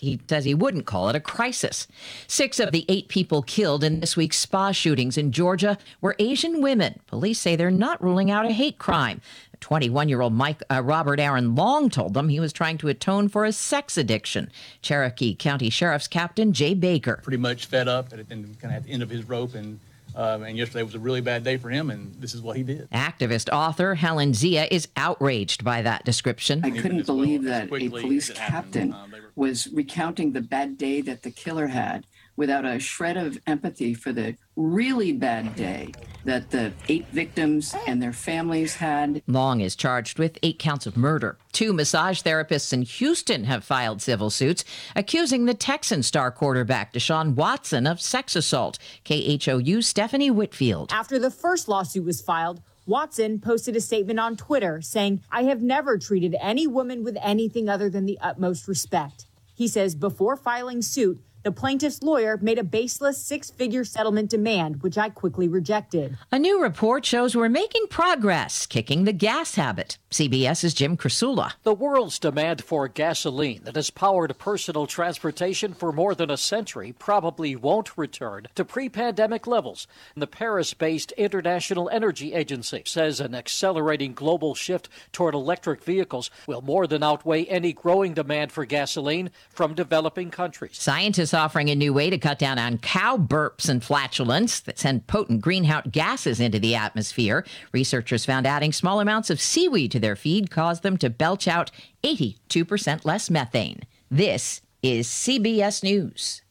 he says he wouldn't call it a crisis. Six of the eight people killed in this week's spa shootings in Georgia were Asian women. Police say they're not ruling out a hate crime. 21 year old Mike uh, Robert Aaron Long told them he was trying to atone for a sex addiction. Cherokee County Sheriff's Captain Jay Baker. Pretty much fed up and kind of at the end of his rope and. Um, and yesterday was a really bad day for him, and this is what he did. Activist author Helen Zia is outraged by that description. I couldn't believe that a police captain um, was recounting the bad day that the killer had without a shred of empathy for the really bad mm-hmm. day that the eight victims and their families had. Long is charged with eight counts of murder. Two massage therapists in Houston have filed civil suits accusing the Texan star quarterback Deshaun Watson of sex assault. KHOU Stephanie Whitfield. After the first lawsuit was filed, Watson posted a statement on Twitter saying, I have never treated any woman with anything other than the utmost respect. He says before filing suit, the plaintiff's lawyer made a baseless six figure settlement demand, which I quickly rejected. A new report shows we're making progress, kicking the gas habit. CBS's Jim Krasula. The world's demand for gasoline that has powered personal transportation for more than a century probably won't return to pre pandemic levels. The Paris based International Energy Agency says an accelerating global shift toward electric vehicles will more than outweigh any growing demand for gasoline from developing countries. Scientists offering a new way to cut down on cow burps and flatulence that send potent greenhouse gases into the atmosphere. Researchers found adding small amounts of seaweed to their feed caused them to belch out 82% less methane. This is CBS News.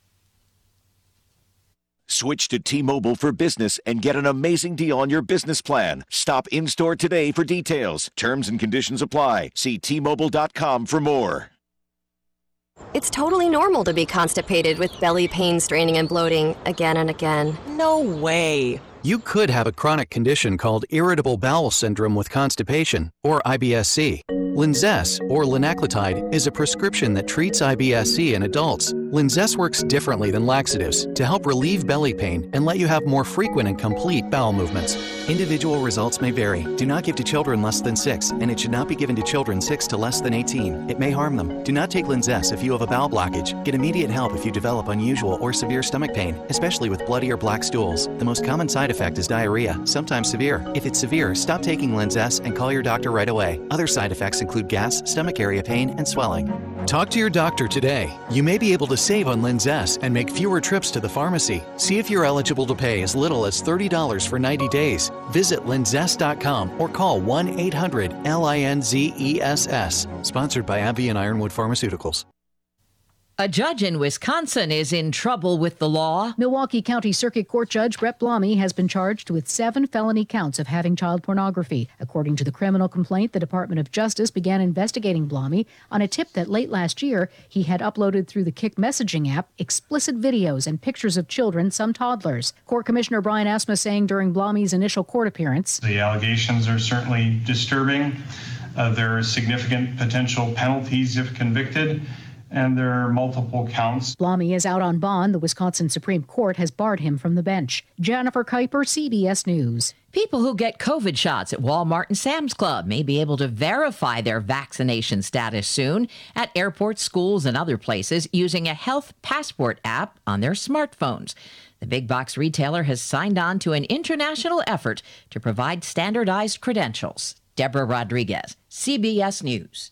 Switch to T-Mobile for Business and get an amazing deal on your business plan. Stop in-store today for details. Terms and conditions apply. See T-Mobile.com for more. It's totally normal to be constipated with belly pain, straining, and bloating again and again. No way. You could have a chronic condition called irritable bowel syndrome with constipation, or IBS-C. Linzess, or linaclotide, is a prescription that treats IBS-C in adults. Linzess works differently than laxatives to help relieve belly pain and let you have more frequent and complete bowel movements. Individual results may vary. Do not give to children less than 6, and it should not be given to children 6 to less than 18. It may harm them. Do not take Linzess if you have a bowel blockage. Get immediate help if you develop unusual or severe stomach pain, especially with bloody or black stools. The most common side effect is diarrhea, sometimes severe. If it's severe, stop taking Linzess and call your doctor right away. Other side effects include gas, stomach area pain, and swelling. Talk to your doctor today. You may be able to save on Linzess and make fewer trips to the pharmacy. See if you're eligible to pay as little as $30 for 90 days. Visit linzess.com or call 1 800 LINZESS. Sponsored by AbbVie and Ironwood Pharmaceuticals. A judge in Wisconsin is in trouble with the law. Milwaukee County Circuit Court Judge Brett Blomme has been charged with seven felony counts of having child pornography. According to the criminal complaint, the Department of Justice began investigating Blomme on a tip that late last year he had uploaded through the Kik messaging app explicit videos and pictures of children, some toddlers. Court Commissioner Brian Asma saying during Blomme's initial court appearance The allegations are certainly disturbing. Uh, there are significant potential penalties if convicted and there are multiple counts. Blomme is out on bond. The Wisconsin Supreme Court has barred him from the bench. Jennifer Kuiper, CBS News. People who get COVID shots at Walmart and Sam's Club may be able to verify their vaccination status soon at airports, schools, and other places using a health passport app on their smartphones. The big box retailer has signed on to an international effort to provide standardized credentials. Deborah Rodriguez, CBS News.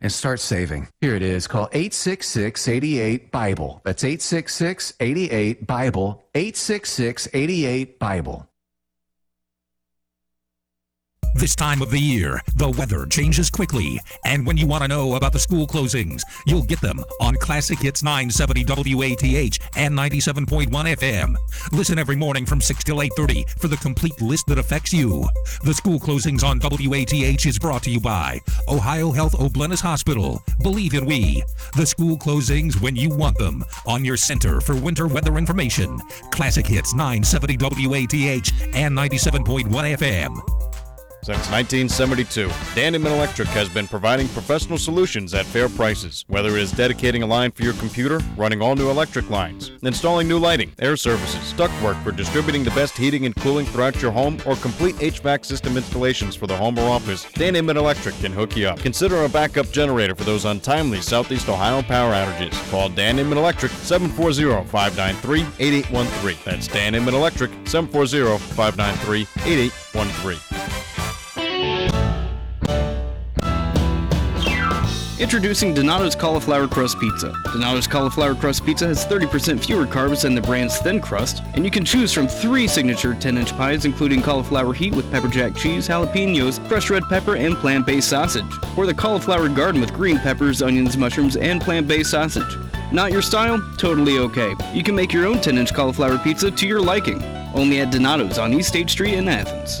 and start saving. Here it is. Call 866 88 Bible. That's 866 88 Bible. 866 88 Bible. This time of the year, the weather changes quickly, and when you want to know about the school closings, you'll get them on Classic Hits 970 WATH and 97.1 FM. Listen every morning from 6 till 8:30 for the complete list that affects you. The school closings on WATH is brought to you by Ohio Health O'Bleness Hospital. Believe in we. The school closings when you want them on your Center for Winter Weather Information. Classic Hits 970 WATH and 97.1 FM. Since 1972, Dan Inman Electric has been providing professional solutions at fair prices. Whether it is dedicating a line for your computer, running all new electric lines, installing new lighting, air services, ductwork for distributing the best heating and cooling throughout your home, or complete HVAC system installations for the home or office, Dan Inman Electric can hook you up. Consider a backup generator for those untimely Southeast Ohio power outages. Call Dan Inman Electric 740-593-8813. That's Dan Inman Electric 740-593-8813. Introducing Donato's Cauliflower Crust Pizza. Donato's Cauliflower Crust Pizza has 30% fewer carbs than the brand's thin crust, and you can choose from three signature 10 inch pies, including cauliflower heat with pepper jack cheese, jalapenos, fresh red pepper, and plant based sausage, or the cauliflower garden with green peppers, onions, mushrooms, and plant based sausage. Not your style? Totally okay. You can make your own 10 inch cauliflower pizza to your liking. Only at Donato's on East State Street in Athens.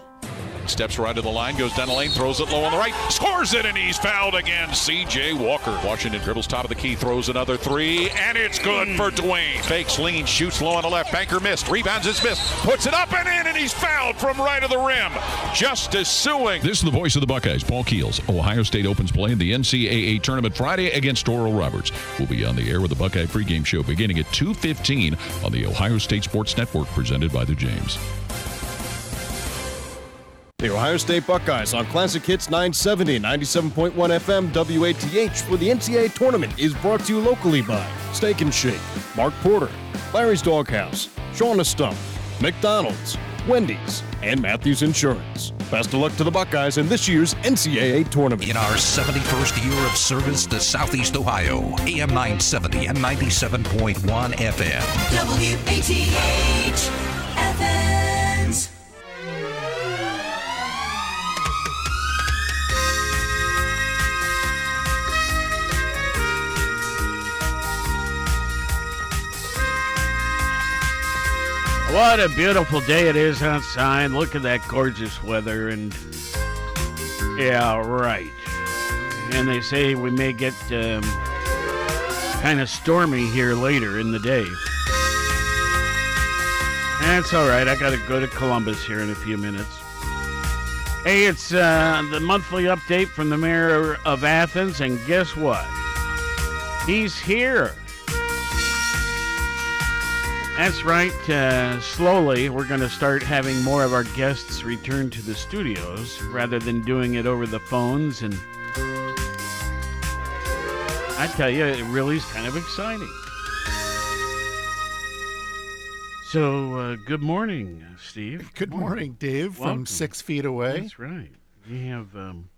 Steps right to the line, goes down the lane, throws it low on the right, scores it, and he's fouled again. C.J. Walker. Washington dribbles top of the key, throws another three, and it's good for Duane. Fakes, lean, shoots low on the left. Banker missed, rebounds, it's missed, puts it up and in, and he's fouled from right of the rim. Justice Sueing. This is the voice of the Buckeyes, Paul Keels. Ohio State opens play in the NCAA tournament Friday against Oral Roberts. We'll be on the air with the Buckeye pregame show beginning at 2:15 on the Ohio State Sports Network, presented by the James. The Ohio State Buckeyes on Classic Hits 970, 97.1 FM, WATH for the NCAA tournament is brought to you locally by Steak and Shake, Mark Porter, Larry's Doghouse, Shauna Stump, McDonald's, Wendy's, and Matthews Insurance. Best of luck to the Buckeyes in this year's NCAA tournament. In our 71st year of service to Southeast Ohio, AM 970 and 97.1 FM. WATH What a beautiful day it is outside. Look at that gorgeous weather. And yeah, right. And they say we may get um, kind of stormy here later in the day. That's all right. I got to go to Columbus here in a few minutes. Hey, it's uh, the monthly update from the mayor of Athens. And guess what? He's here. That's right. Uh, slowly, we're going to start having more of our guests return to the studios rather than doing it over the phones. And I tell you, it really is kind of exciting. So, uh, good morning, Steve. Good morning, Dave, Welcome. from six feet away. That's right. We have, um,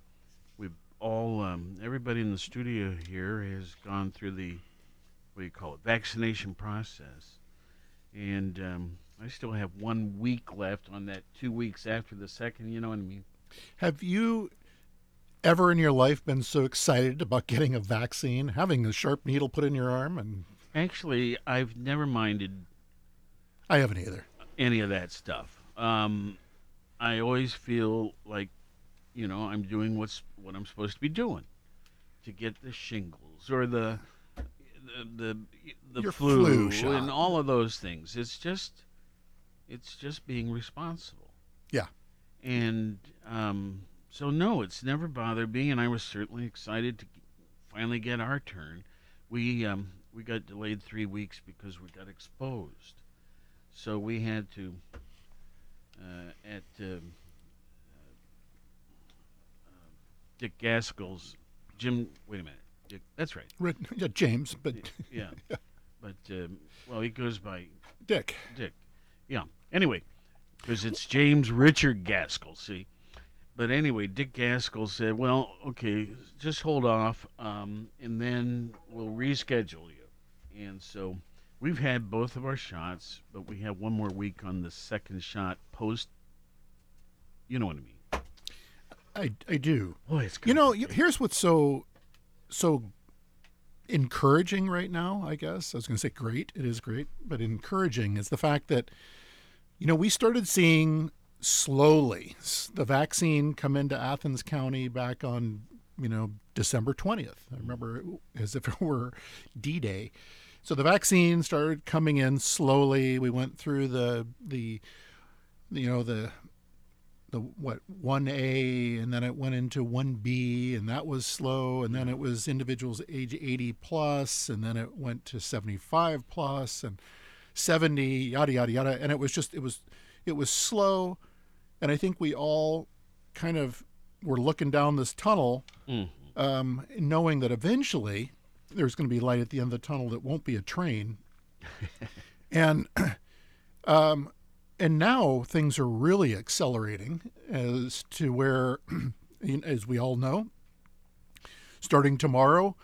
we've all, um, everybody in the studio here has gone through the, what do you call it, vaccination process. And um, I still have one week left on that two weeks after the second, you know what I mean? Have you ever in your life been so excited about getting a vaccine, having a sharp needle put in your arm? And Actually, I've never minded I haven't either. any of that stuff. Um, I always feel like, you know, I'm doing what's what I'm supposed to be doing to get the shingles or the the the, the flu, flu and all of those things. It's just it's just being responsible. Yeah. And um, so no, it's never bothered me, and I was certainly excited to finally get our turn. We um, we got delayed three weeks because we got exposed, so we had to uh, at um Dick Gaskell's Jim. Wait a minute. Dick, that's right. Rid- yeah, James, but Yeah, but um, well, he goes by Dick. Dick. Yeah. Anyway, because it's James Richard Gaskell. See. But anyway, Dick Gaskell said, "Well, okay, just hold off, um, and then we'll reschedule you." And so we've had both of our shots, but we have one more week on the second shot post. You know what I mean? I, I do. Boy, it's good you know, here's what's so so encouraging right now. I guess I was going to say great. It is great, but encouraging is the fact that you know we started seeing slowly the vaccine come into Athens County back on you know December twentieth. I remember as if it were D Day. So the vaccine started coming in slowly. We went through the the you know the the what one A and then it went into one B and that was slow and then it was individuals age 80 plus and then it went to 75 plus and 70 yada yada yada and it was just it was it was slow and I think we all kind of were looking down this tunnel um, knowing that eventually there's going to be light at the end of the tunnel that won't be a train. And um, and now things are really accelerating as to where, as we all know, starting tomorrow,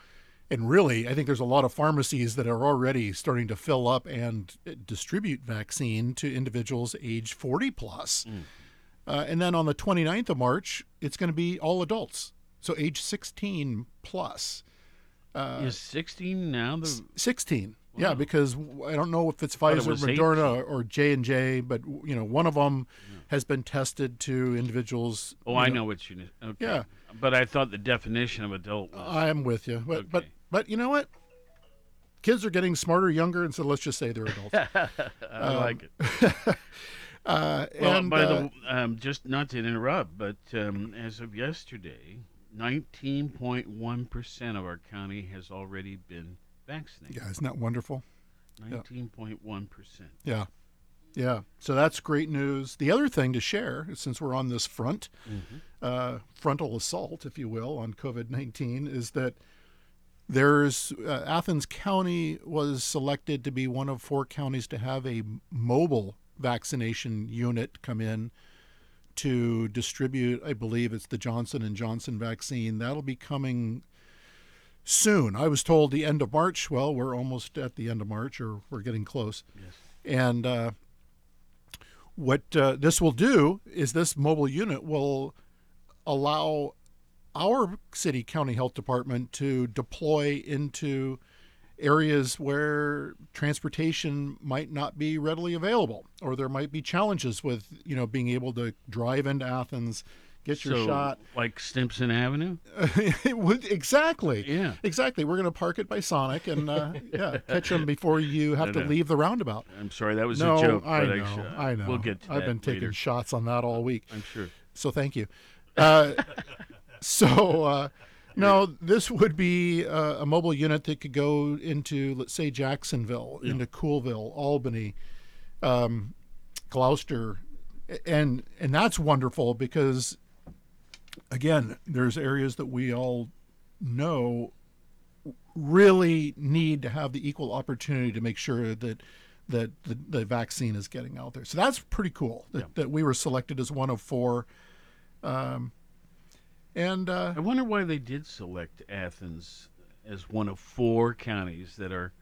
and really, I think there's a lot of pharmacies that are already starting to fill up and distribute vaccine to individuals age 40 plus. Uh, and then on the 29th of March, it's going to be all adults, so age 16 plus. Uh, Is 16 now the 16 yeah because I don't know if it's it pfizer was moderna or j&j but you know one of them has been tested to individuals Oh, I know what you. Okay. Yeah. But I thought the definition of adult was. i'm with you but but but you know what kids are getting smarter younger and so let's just say they're adults I Um, like it. uh, Well, and by uh, the um, just not to interrupt, but um, as of yesterday, 19.1 percent of our county has already been vaccinated. yeah isn't that wonderful 19.1 percent. Yeah. Yeah. So that's great news. The other thing to share, since we're on this front, Mhm. uh, frontal assault, if you will, on COVID 19, is that there's uh, Athens County was selected to be one of four counties to have a mobile vaccination unit come in to distribute i believe it's the johnson and johnson vaccine that'll be coming soon. I was told the end of march. Well we're almost at the end of march or we're getting close. Yes. and uh, what uh, this will do is this mobile unit will allow our city county health department to deploy into areas where transportation might not be readily available or there might be challenges with you know being able to drive into athens get your So, shot like Stimson Avenue. would exactly Yeah. exactly we're going to park it by sonic and uh, yeah catch them before you have No, to no. leave the roundabout I'm sorry, that was no, a joke. I know, sh- I know. We'll get to I've been taking later. shots on that all week. I'm sure. So thank you. Uh, so uh, no, this would be uh, a mobile unit that could go into, let's say, Jacksonville, into Coolville, Albany, um, Glouster, and and that's wonderful because, again, there's areas that we all know really need to have the equal opportunity to make sure that that the, the vaccine is getting out there. So that's pretty cool that, that we were selected as one of four. Um, and uh, I wonder why they did select Athens as one of four counties that are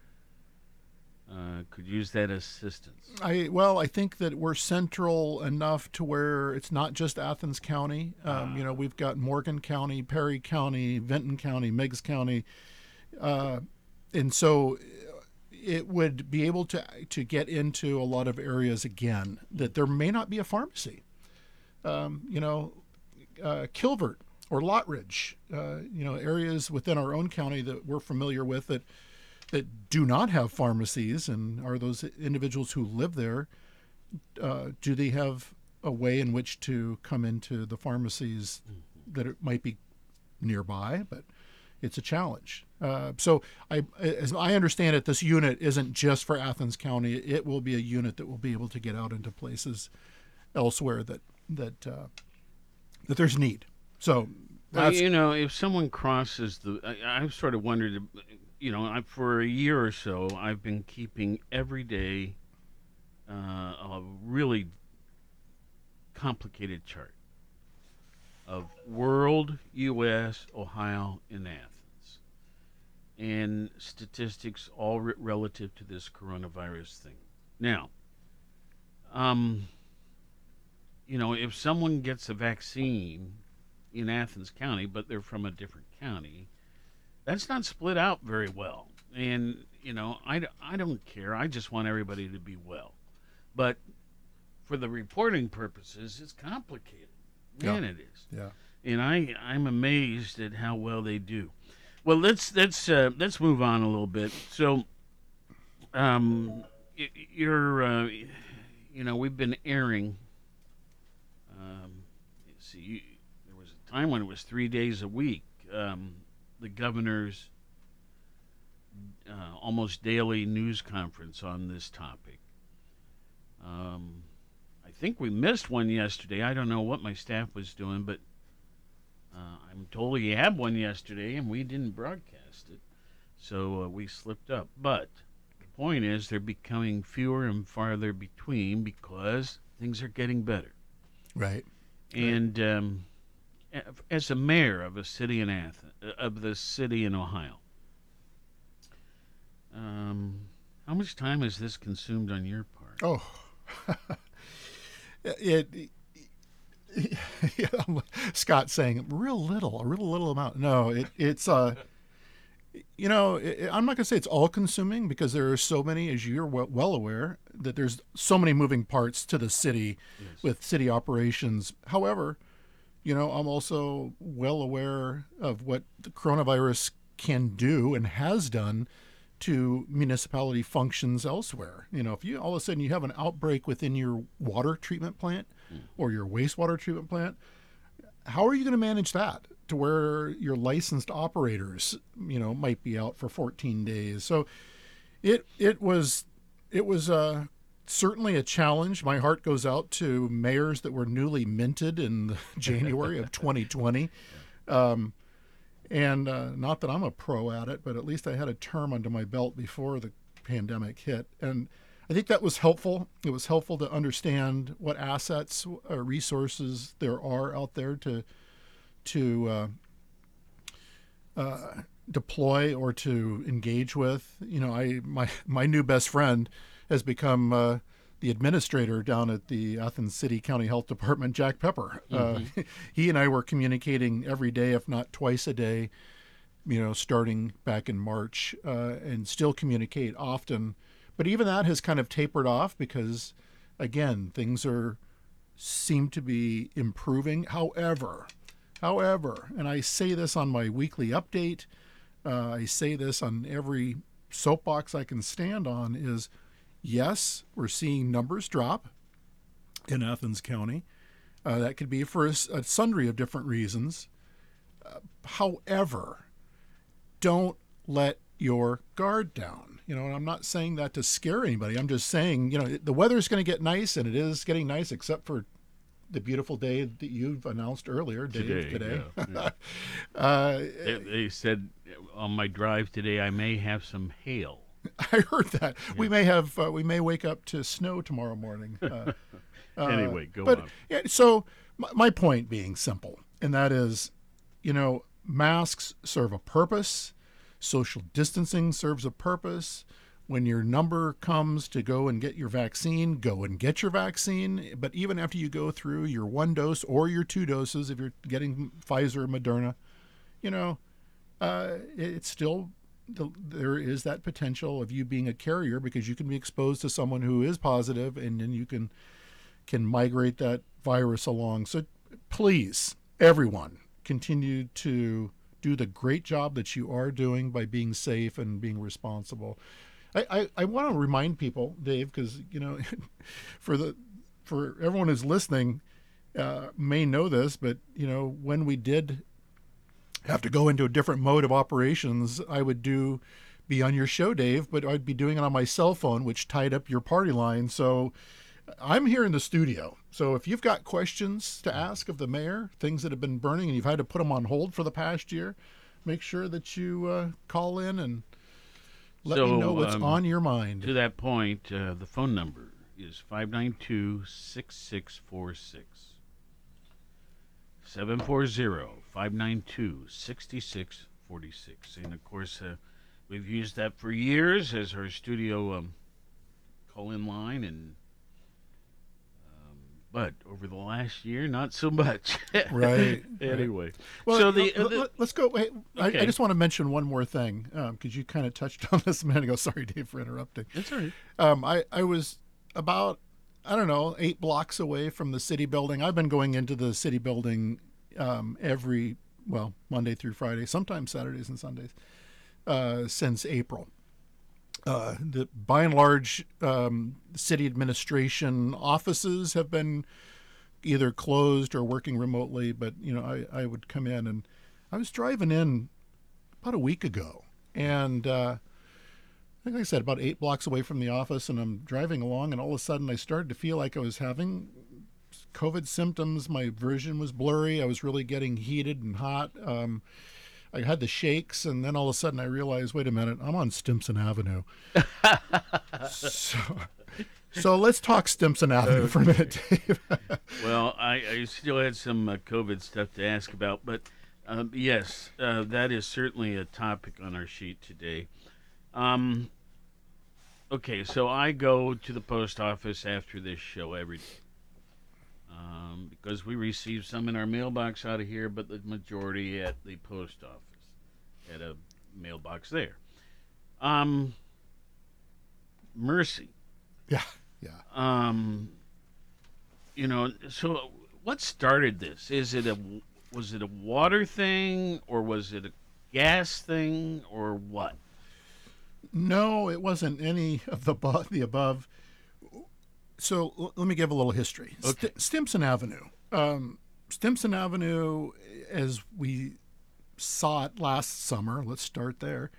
uh, could use that assistance. I well, I think that we're central enough to where it's not just Athens County. Um, You know, we've got Morgan County, Perry County, Vinton County, Meigs County, uh, and so it would be able to to get into a lot of areas again that there may not be a pharmacy. Um, you know, uh, Kilvert or Lottridge, uh, you know, areas within our own county that we're familiar with that that do not have pharmacies and are those individuals who live there uh, do they have a way in which to come into the pharmacies that it might be nearby? But it's a challenge. Uh, so I, as I understand it this unit isn't just for Athens County. It will be a unit that will be able to get out into places elsewhere that that uh, that there's need. So Well, you know, if someone crosses the, I, I've sort of wondered, you know, I, for a year or so, I've been keeping every day uh, a really complicated chart of world, U.S., Ohio, and Athens, and statistics all re- relative to this coronavirus thing. Now, um, you know, if someone gets a vaccine in Athens County, but they're from a different county, that's not split out very well. And, you know, I, I don't care. I just want everybody to be well. But for the reporting purposes, it's complicated. Man, Yeah. it is. Yeah. And I, I'm amazed at how well they do. Well, let's let's uh, let's move on a little bit. So, um, you're, uh, you know, we've been airing. Um, let's see, you, there was a time when it was three days a week. Um, the governor's uh, almost daily news conference on this topic. Um, I think we missed one yesterday. I don't know what my staff was doing, but uh, I'm told he had one yesterday, and we didn't broadcast it, so uh, we slipped up. But the point is, they're becoming fewer and farther between because things are getting better. Right. And um, as a mayor of a city in Athens, of the city in Ohio, um, how much time has this consumed on your part? Oh, it. it yeah, Scott saying real little, a real little amount. No, it, it's uh, you know, it, I'm not gonna say it's all consuming because there are so many, as you're well, well aware, that there's so many moving parts to the city with city operations. However, you know, I'm also well aware of what the coronavirus can do and has done to municipality functions elsewhere. You know, if you all of a sudden you have an outbreak within your water treatment plant or your wastewater treatment plant, how are you going to manage that to where your licensed operators, you know, might be out for 14 days? So it it was it was uh, certainly a challenge. My heart goes out to mayors that were newly minted in January of 2020. Um, and uh, not that I'm a pro at it, but at least I had a term under my belt before the pandemic hit. And I think that was helpful. It was helpful to understand what assets, uh, resources there are out there to to uh, uh, deploy or to engage with. You know, I my my new best friend has become uh, the administrator down at the Athens City County Health Department, Jack Pepper. Uh, he and I were communicating every day, if not twice a day. You know, starting back in March, uh, and still communicate often. But even that has kind of tapered off because, again, things are seem to be improving. However, however, and I say this on my weekly update, uh, I say this on every soapbox I can stand on is yes, we're seeing numbers drop in Athens County. Uh, that could be for a, s- a sundry of different reasons. Uh, however, don't let your guard down. You know, and I'm not saying that to scare anybody. I'm just saying, you know, the weather's going to get nice, and it is getting nice, except for the beautiful day that you've announced earlier, Dave. Today, Today, yeah, yeah. uh, They, they said on my drive today I may have some hail. I heard that we may have uh, we may wake up to snow tomorrow morning. Uh, Anyway, go but, on. Yeah, so my, my point being simple, and that is, you know, masks serve a purpose. Social distancing serves a purpose. When your number comes to go and get your vaccine, go and get your vaccine. But even after you go through your one dose or your two doses, if you're getting Pfizer or Moderna, you know, uh, it's still the, there is that potential of you being a carrier because you can be exposed to someone who is positive, and then you can can migrate that virus along. So please, everyone, continue to do the great job that you are doing by being safe and being responsible. I, I, I want to remind people, Dave, because you know, for the for everyone who's listening, uh, may know this, but you know, when we did have to go into a different mode of operations, I would do be on your show, Dave, but I'd be doing it on my cell phone, which tied up your party line. So I'm here in the studio. So if you've got questions to ask of the mayor, things that have been burning and you've had to put them on hold for the past year, make sure that you uh, call in and let so, me know what's um, on your mind. To that point, uh, the phone number is 592 6646. 740 592 6646. And of course, uh, we've used that for years as our studio um, call in line. And um, But over the last year, not so much. right. anyway. Well, so the, let- the- let, us go. Wait, I, Okay. I just want to mention one more thing because you kind of touched on this a minute ago. Sorry, Dave, for interrupting. That's all right. Um, I I was about I don't know eight blocks away from the city building. I've been going into the city building um, every well Monday through Friday, sometimes Saturdays and Sundays uh, since April. Uh, the by and large, um, city administration offices have been either closed or working remotely. But you know, I, I would come in and I was driving in about a week ago, and uh, think I said about eight blocks away from the office, and I'm driving along, and all of a sudden I started to feel like I was having COVID symptoms. My vision was blurry. I was really getting heated and hot. Um, I had the shakes, and then all of a sudden I realized, wait a minute, I'm on Stimson Avenue. so, so let's talk Stimson Avenue for a minute, Dave. well, I, I still had some uh, COVID stuff to ask about, but um, yes, uh, that is certainly a topic on our sheet today. Um, okay, so I go to the post office after this show every day um, because we receive some in our mailbox out of here, but the majority at the post office at a mailbox there. Um, Mercy. Yeah, yeah. Um, you know, so what started this? Is it a was it a water thing or was it a gas thing or what? No, it wasn't any of the the above. So l- let me give a little history. St- Stimson Avenue. Um, Stimson Avenue, as we saw it last summer, let's start there,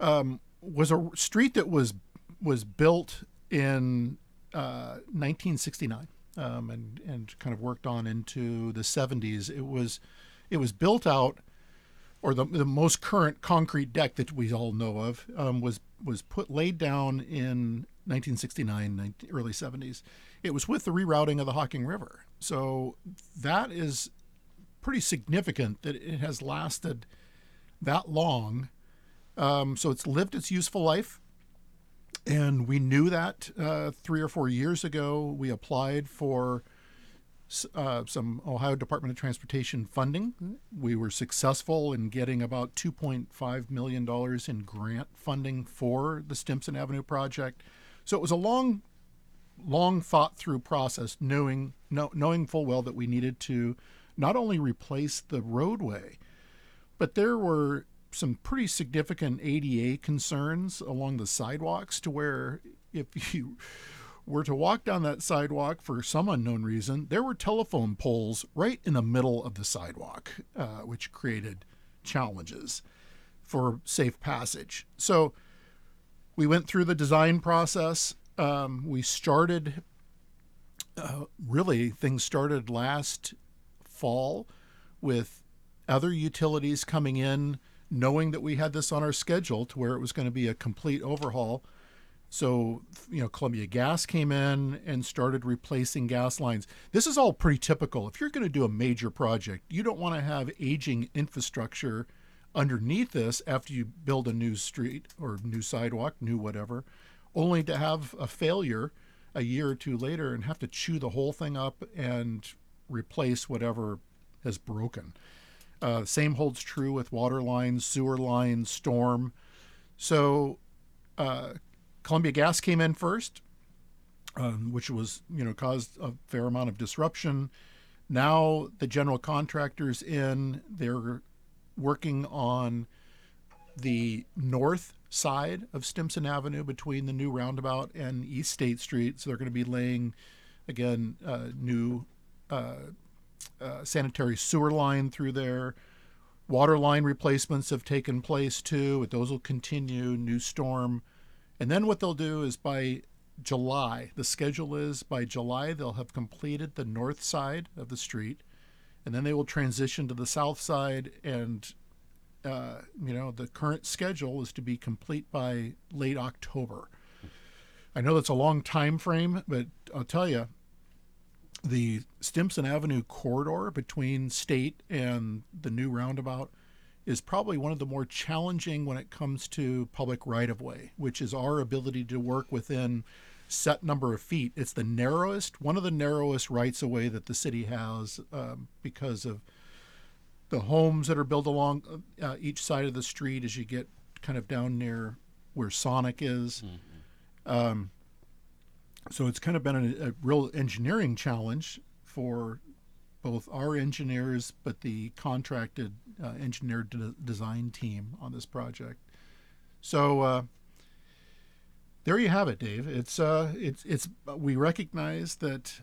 um, was a street that was was built in uh, 1969 um, and and kind of worked on into the 70s. It was it was built out or the, the most current concrete deck that we all know of um, was was put laid down in 1969, 19, early 70s. It was with the rerouting of the Hocking River, so that is pretty significant that it has lasted that long. Um, so it's lived its useful life, and we knew that uh, three or four years ago. We applied for uh, some Ohio Department of Transportation funding. We were successful in getting about $2.5 million in grant funding for the Stimson Avenue project. So it was a long, long thought through process, knowing, know, knowing full well that we needed to not only replace the roadway, but there were some pretty significant ADA concerns along the sidewalks to where if you were to walk down that sidewalk for some unknown reason, there were telephone poles right in the middle of the sidewalk, uh, which created challenges for safe passage. So we went through the design process. Um, we started, uh, really, things started last fall with other utilities coming in, knowing that we had this on our schedule to where it was going to be a complete overhaul. So, you know, Columbia Gas came in and started replacing gas lines. This is all pretty typical. If you're going to do a major project, you don't want to have aging infrastructure underneath this after you build a new street or new sidewalk, new whatever, only to have a failure a year or two later and have to chew the whole thing up and replace whatever has broken. Uh, same holds true with water lines, sewer lines, storm. So, uh, Columbia Gas came in first, um, which was you know caused a fair amount of disruption. Now the general contractors in, they're working on the north side of Stimson Avenue between the new roundabout and East State Street. So they're going to be laying again uh, new uh, uh, sanitary sewer line through there. Water line replacements have taken place too, but those will continue. New storm. And then what they'll do is by July. The schedule is by July they'll have completed the north side of the street, and then they will transition to the south side. And uh, you know the current schedule is to be complete by late October. I know that's a long time frame, but I'll tell you, the Stimson Avenue corridor between State and the new roundabout is probably one of the more challenging when it comes to public right of way, which is our ability to work within set number of feet. It's the narrowest, one of the narrowest rights of way that the city has um, because of the homes that are built along uh, each side of the street as you get kind of down near where Sonic is. Um, so it's kind of been a, a real engineering challenge for both our engineers, but the contracted uh, engineer de- design team on this project. So uh, there you have it, Dave. It's uh, it's it's we recognize that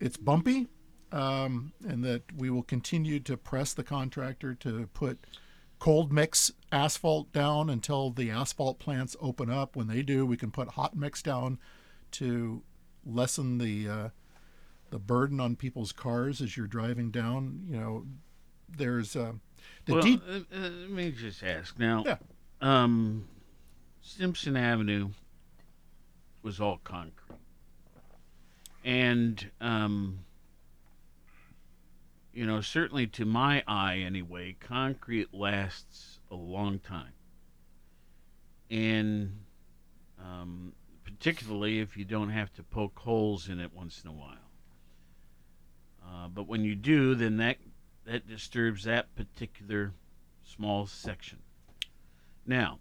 it's bumpy, um, and that we will continue to press the contractor to put cold mix asphalt down until the asphalt plants open up. When they do, we can put hot mix down to lessen the uh, the burden on people's cars as you're driving down. You know, there's uh, the well, deep. uh, uh, let me just ask now. Yeah. Um, Stimson Avenue was all concrete, and um, you know, certainly to my eye anyway, concrete lasts a long time, and um, particularly if you don't have to poke holes in it once in a while. Uh, but when you do, then that that disturbs that particular small section. Now,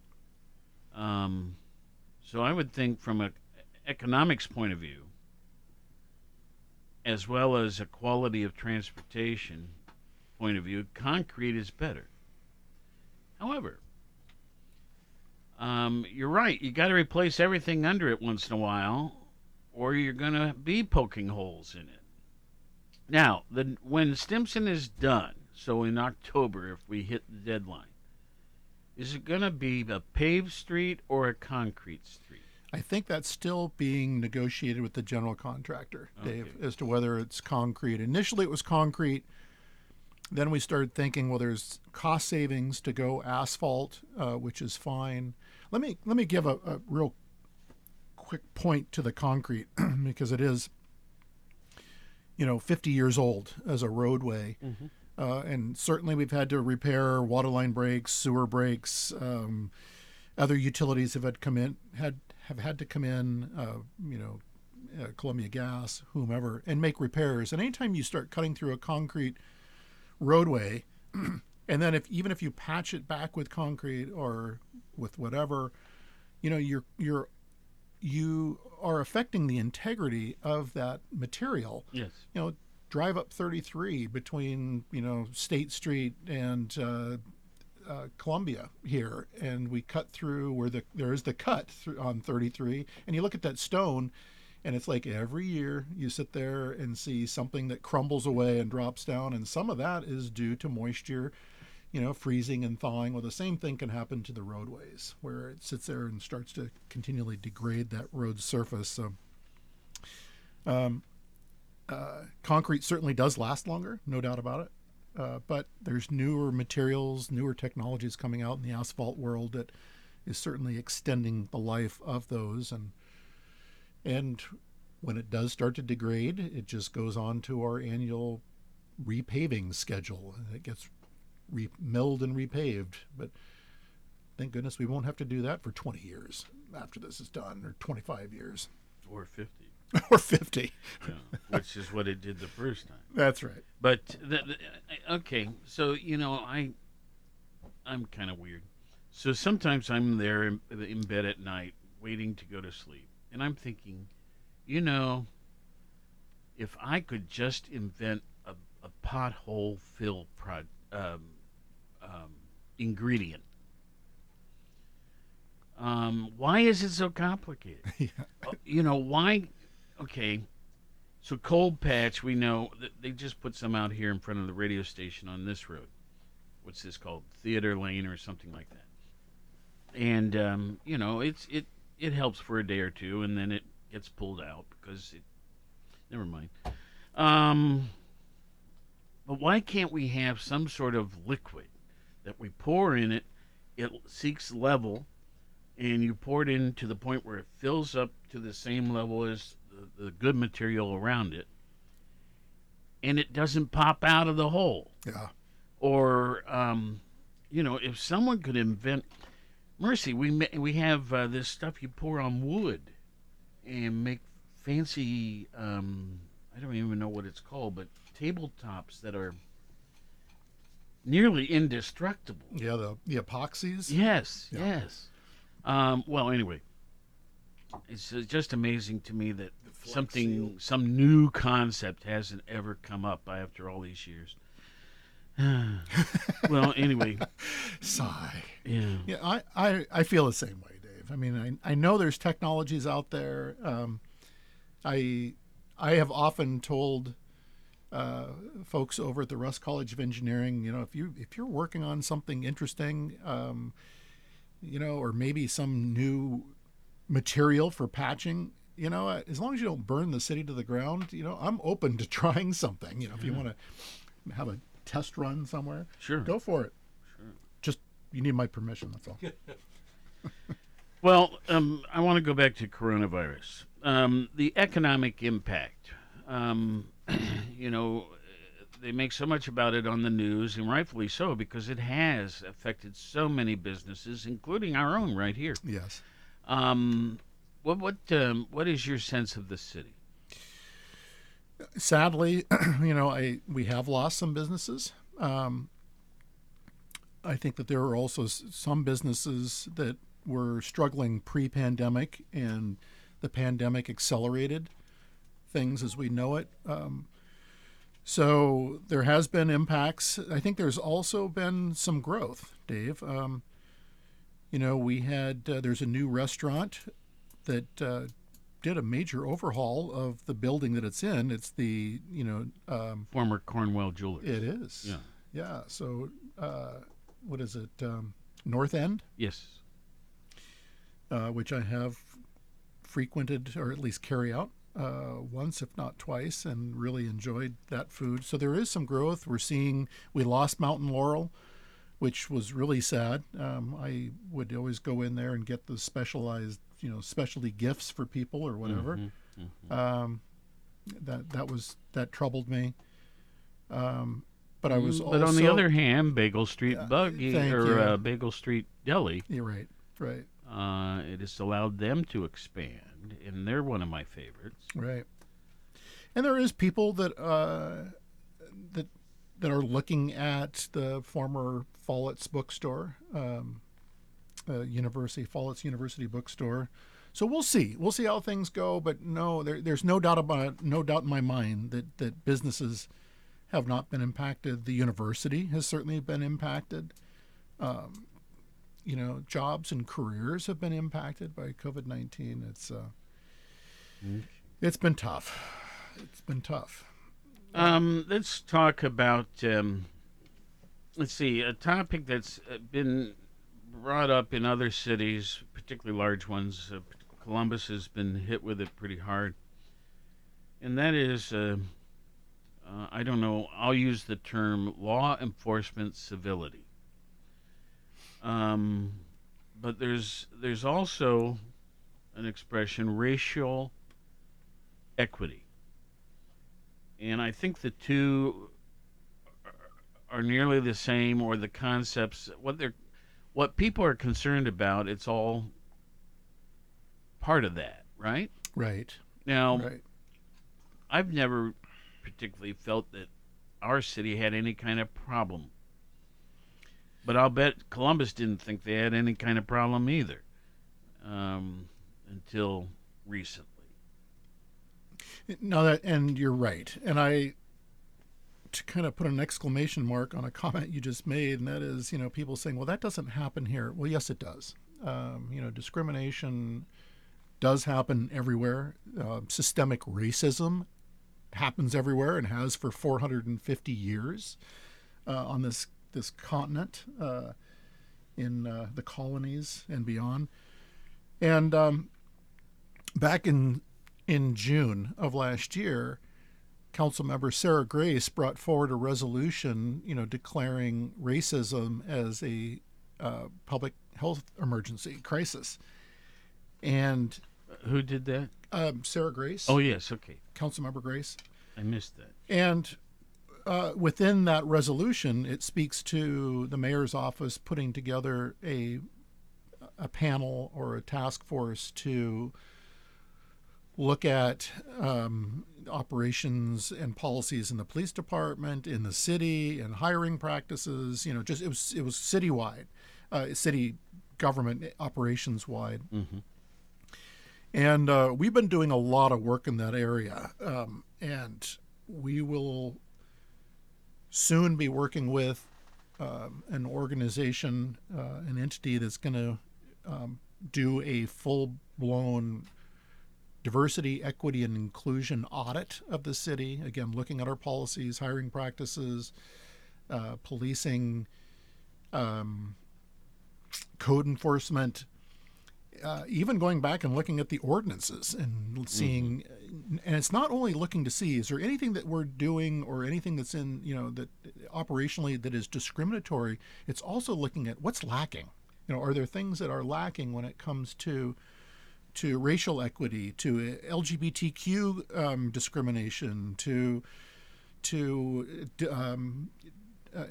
um, so I would think from a economics point of view, as well as a quality of transportation point of view, concrete is better. However, um, you're right. You got to replace everything under it once in a while, or you're going to be poking holes in it. Now, the, when Stimson is done, so in October, if we hit the deadline, is it going to be a paved street or a concrete street? I think that's still being negotiated with the general contractor, Dave, as to whether it's concrete. Initially, it was concrete. Then we started thinking, well, there's cost savings to go asphalt, uh, which is fine. Let me let me give a, a real quick point to the concrete because it is, you know, 50 years old as a roadway. Mhm. Uh, and certainly we've had to repair water line breaks, sewer breaks. Um, other utilities have had come in had have had to come in, uh, you know, uh, Columbia Gas, whomever, and make repairs. And anytime you start cutting through a concrete roadway, and then if even if you patch it back with concrete or with whatever, you know, you're you're you are affecting the integrity of that material. Yes. You know, drive up 33 between you know State Street and uh, uh, Columbia here, and we cut through where the there is the cut on 33, and you look at that stone, and it's like every year you sit there and see something that crumbles away and drops down, and some of that is due to moisture, you know, freezing and thawing. Well, the same thing can happen to the roadways, where it sits there and starts to continually degrade that road surface. So, um, uh, concrete certainly does last longer, no doubt about it. Uh, but there's newer materials, newer technologies coming out in the asphalt world that is certainly extending the life of those. And and when it does start to degrade, it just goes on to our annual repaving schedule, it gets re- milled and repaved. But thank goodness we won't have to do that for 20 years after this is done, or 25 years, Or 50. or 50. yeah, which is what it did the first time. That's right. But the, the, okay, so you know, I I'm kind of weird. So sometimes I'm there in, in bed at night waiting to go to sleep, and I'm thinking, you know, if I could just invent a, a pothole fill prod, um, um, ingredient. Um, why is it so complicated? Uh, You know why? Okay, so cold patch, we know they just put some out here in front of the radio station on this road. What's this called? Theater Lane or something like that. And um, you know, it's it it helps for a day or two, and then it gets pulled out because it. Never mind. Um, but why can't we have some sort of liquid that we pour in it? It seeks level, and you pour it in to the point where it fills up to the same level as the, good material around it, and it doesn't pop out of the hole. Yeah. Or, um, you know, if someone could invent, mercy, we ma- we have uh, this stuff you pour on wood, and make fancy. Um, I don't even know what it's called, but tabletops that are nearly indestructible. Yeah, the the epoxies. Yes, Yeah. yes. Um, well, anyway, it's just amazing to me that something, some new concept hasn't ever come up after all these years. well, anyway, Sigh. Yeah. Yeah, I, I, I feel the same way, Dave. I mean, I, I know there's technologies out there. Um, I I have often told uh, folks over at the Russ College of Engineering, you know, if you if you're working on something interesting, um, you know, or maybe some new material for patching, you know, uh, as long as you don't burn the city to the ground, you know, I'm open to trying something. You know, if you want to have a test run somewhere, Sure. go for it. Sure. Just you need my permission. That's all. Well, um, I want to go back to coronavirus. Um, the economic impact. Um, you know, they make so much about it on the news, and rightfully so, because it has affected so many businesses, including our own right here. Yes. Um, what what um, what is your sense of the city? sadly, you know, I we have lost some businesses. Um, I think that there are also some businesses that were struggling pre-pandemic, and the pandemic accelerated things as we know it. Um, so there has been impacts. I think there's also been some growth, Dave. Um, you know, we had uh, there's a new restaurant that uh, did a major overhaul of the building that it's in. It's the you know um, Former Cornwell Jewelers. It is. Yeah. Yeah. So uh, what is it? Um, North End, Yes. uh, which I have frequented or at least carry out uh, once, if not twice, and really enjoyed that food. So there is some growth. We're seeing we lost Mountain Laurel, which was really sad. Um, I would always go in there and get the specialized, you know, specialty gifts for people or whatever. Mhm, mhm. Um, that that was that troubled me. Um, but I was Mm, also. But on the other hand, Bagel Street Buggy or uh, Bagel Street Deli. You're right. Right. Uh, it has allowed them to expand, and they're one of my favorites. Right. And there is people that uh, that that are looking at the former Follett's bookstore, um, uh, University Follett's University bookstore. So we'll see. We'll see how things go. But no, there, there's no doubt about no doubt in my mind that that businesses have not been impacted. The university has certainly been impacted. Um, you know, jobs and careers have been impacted by COVID nineteen. It's uh, it's been tough. It's been tough. Um, let's talk about. Um, let's see a topic that's been brought up in other cities, particularly large ones. Uh, Columbus has been hit with it pretty hard, and that is. Uh, uh, I don't know. I'll use the term law enforcement civility. Um, but there's there's also an expression racial equity. And I think the two are nearly the same or the concepts what they're what people are concerned about it's all part of that, right? Right. Now, Right. I've never particularly felt that our city had any kind of problem. But I'll bet Columbus didn't think they had any kind of problem either um, until recently. No, that and you're right. And I to kind of put an exclamation mark on a comment you just made, and that is, you know, people saying, "Well, that doesn't happen here." Well, yes, it does. Um, you know, discrimination does happen everywhere. Uh, systemic racism happens everywhere and has for 450 years uh, on this this continent, uh, in uh, the colonies and beyond. And um, back in in June of last year, Councilmember Sarah Grace brought forward a resolution, you know, declaring racism as a uh, public health emergency crisis. And who did that? Um, Sarah Grace. Oh yes, okay. Councilmember Grace. I missed that. And uh, within that resolution, it speaks to the mayor's office putting together a a panel or a task force to look at um, operations and policies in the police department, in the city, and hiring practices. You know, just it was it was citywide, uh, city government operations wide. Mm-hmm. And uh, we've been doing a lot of work in that area, um, and we will soon be working with um, an organization, uh, an entity that's going to um, do a full blown diversity, equity, and inclusion audit of the city. Again, looking at our policies, hiring practices, uh, policing, um, code enforcement, uh, even going back and looking at the ordinances and seeing, and it's not only looking to see is there anything that we're doing or anything that's in you know that operationally that is discriminatory. It's also looking at what's lacking. You know, are there things that are lacking when it comes to to racial equity, to LGBTQ um, discrimination, to to um, uh,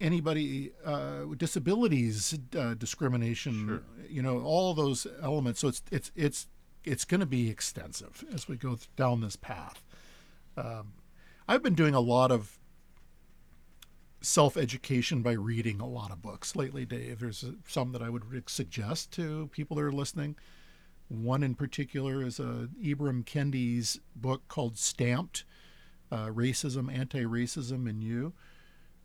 anybody uh, with disabilities uh, discrimination. Sure. You know, all those elements. So it's it's it's it's going to be extensive as we go down this path. Um, I've been doing a lot of self education by reading a lot of books lately, Dave. There's uh, some that I would suggest to people that are listening. One in particular is a Ibram Kendi's book called Stamped uh, Racism, Anti Racism and You.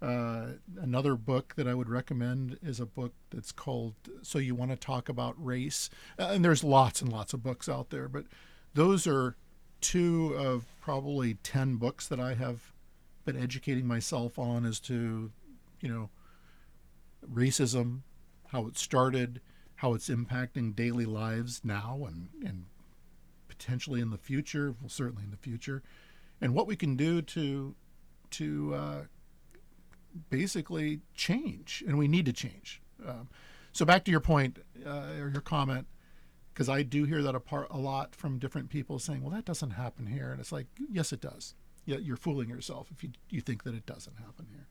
Uh, another book that I would recommend is a book that's called So You Want to Talk About Race. Uh, and there's lots and lots of books out there, but those are two of probably 10 books that I have been educating myself on as to, you know, racism, how it started, how it's impacting daily lives now and, and potentially in the future, well, certainly in the future, and what we can do to to uh, basically change, and we need to change. Um, so back to your point uh, or your comment, because I do hear that apart a lot from different people saying, "Well, that doesn't happen here," and it's like, yes, it does. Yeah, you're fooling yourself if you you think that it doesn't happen here.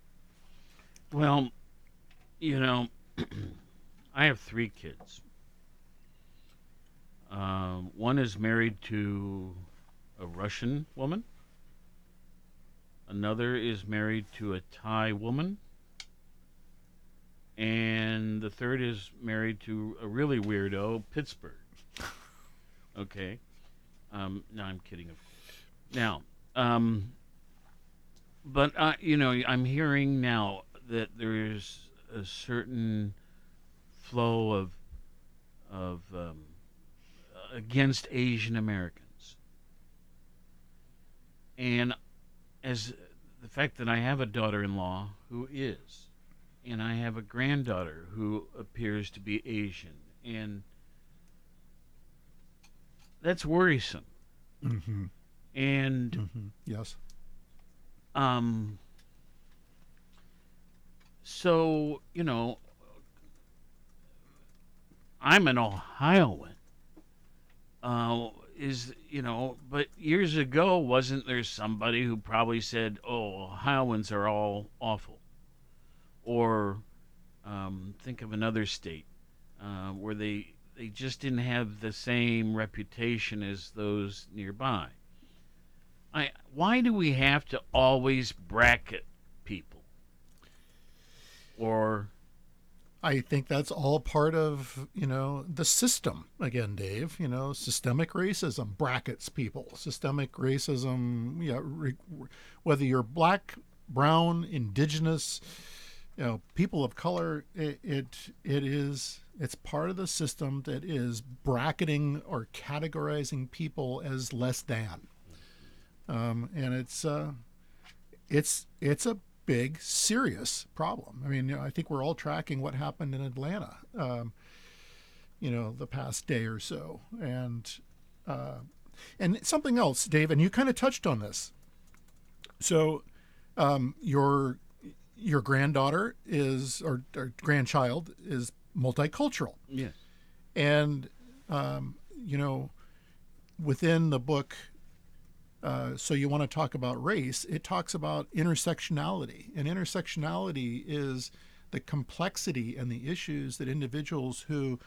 Well, you know, I have three kids. Um, one is married to a Russian woman. Another is married to a Thai woman. And the third is married to a really weirdo, Pittsburgh. okay. Um, no, I'm kidding. Of course. Now, um, but uh, you know, I'm hearing now that there's a certain flow of of um, against Asian Americans, and as the fact that I have a daughter-in-law who is, and I have a granddaughter who appears to be Asian, and that's worrisome. Mm-hmm. And mm-hmm. yes, um, so you know, I'm an Ohioan. Uh, is you know, but years ago, wasn't there somebody who probably said, "Oh, Ohioans are all awful," or um, think of another state uh, where they they just didn't have the same reputation as those nearby. I why do we have to always bracket people? Or I think that's all part of, you know, the system. Again, Dave, you know, systemic racism brackets people. Systemic racism, yeah, re, whether you're black, brown, indigenous, you know, people of color, it, it it is it's part of the system that is bracketing or categorizing people as less than. Um, and it's uh, it's it's a big, serious problem. I mean, you know, I think we're all tracking what happened in Atlanta, um, you know, the past day or so, and uh, And something else, Dave, and you kind of touched on this. So, um, your your granddaughter is or, or grandchild is multicultural. Yes. And um, you know, within the book, uh, so you want to talk about race? It talks about intersectionality, and intersectionality is the complexity and the issues that individuals who,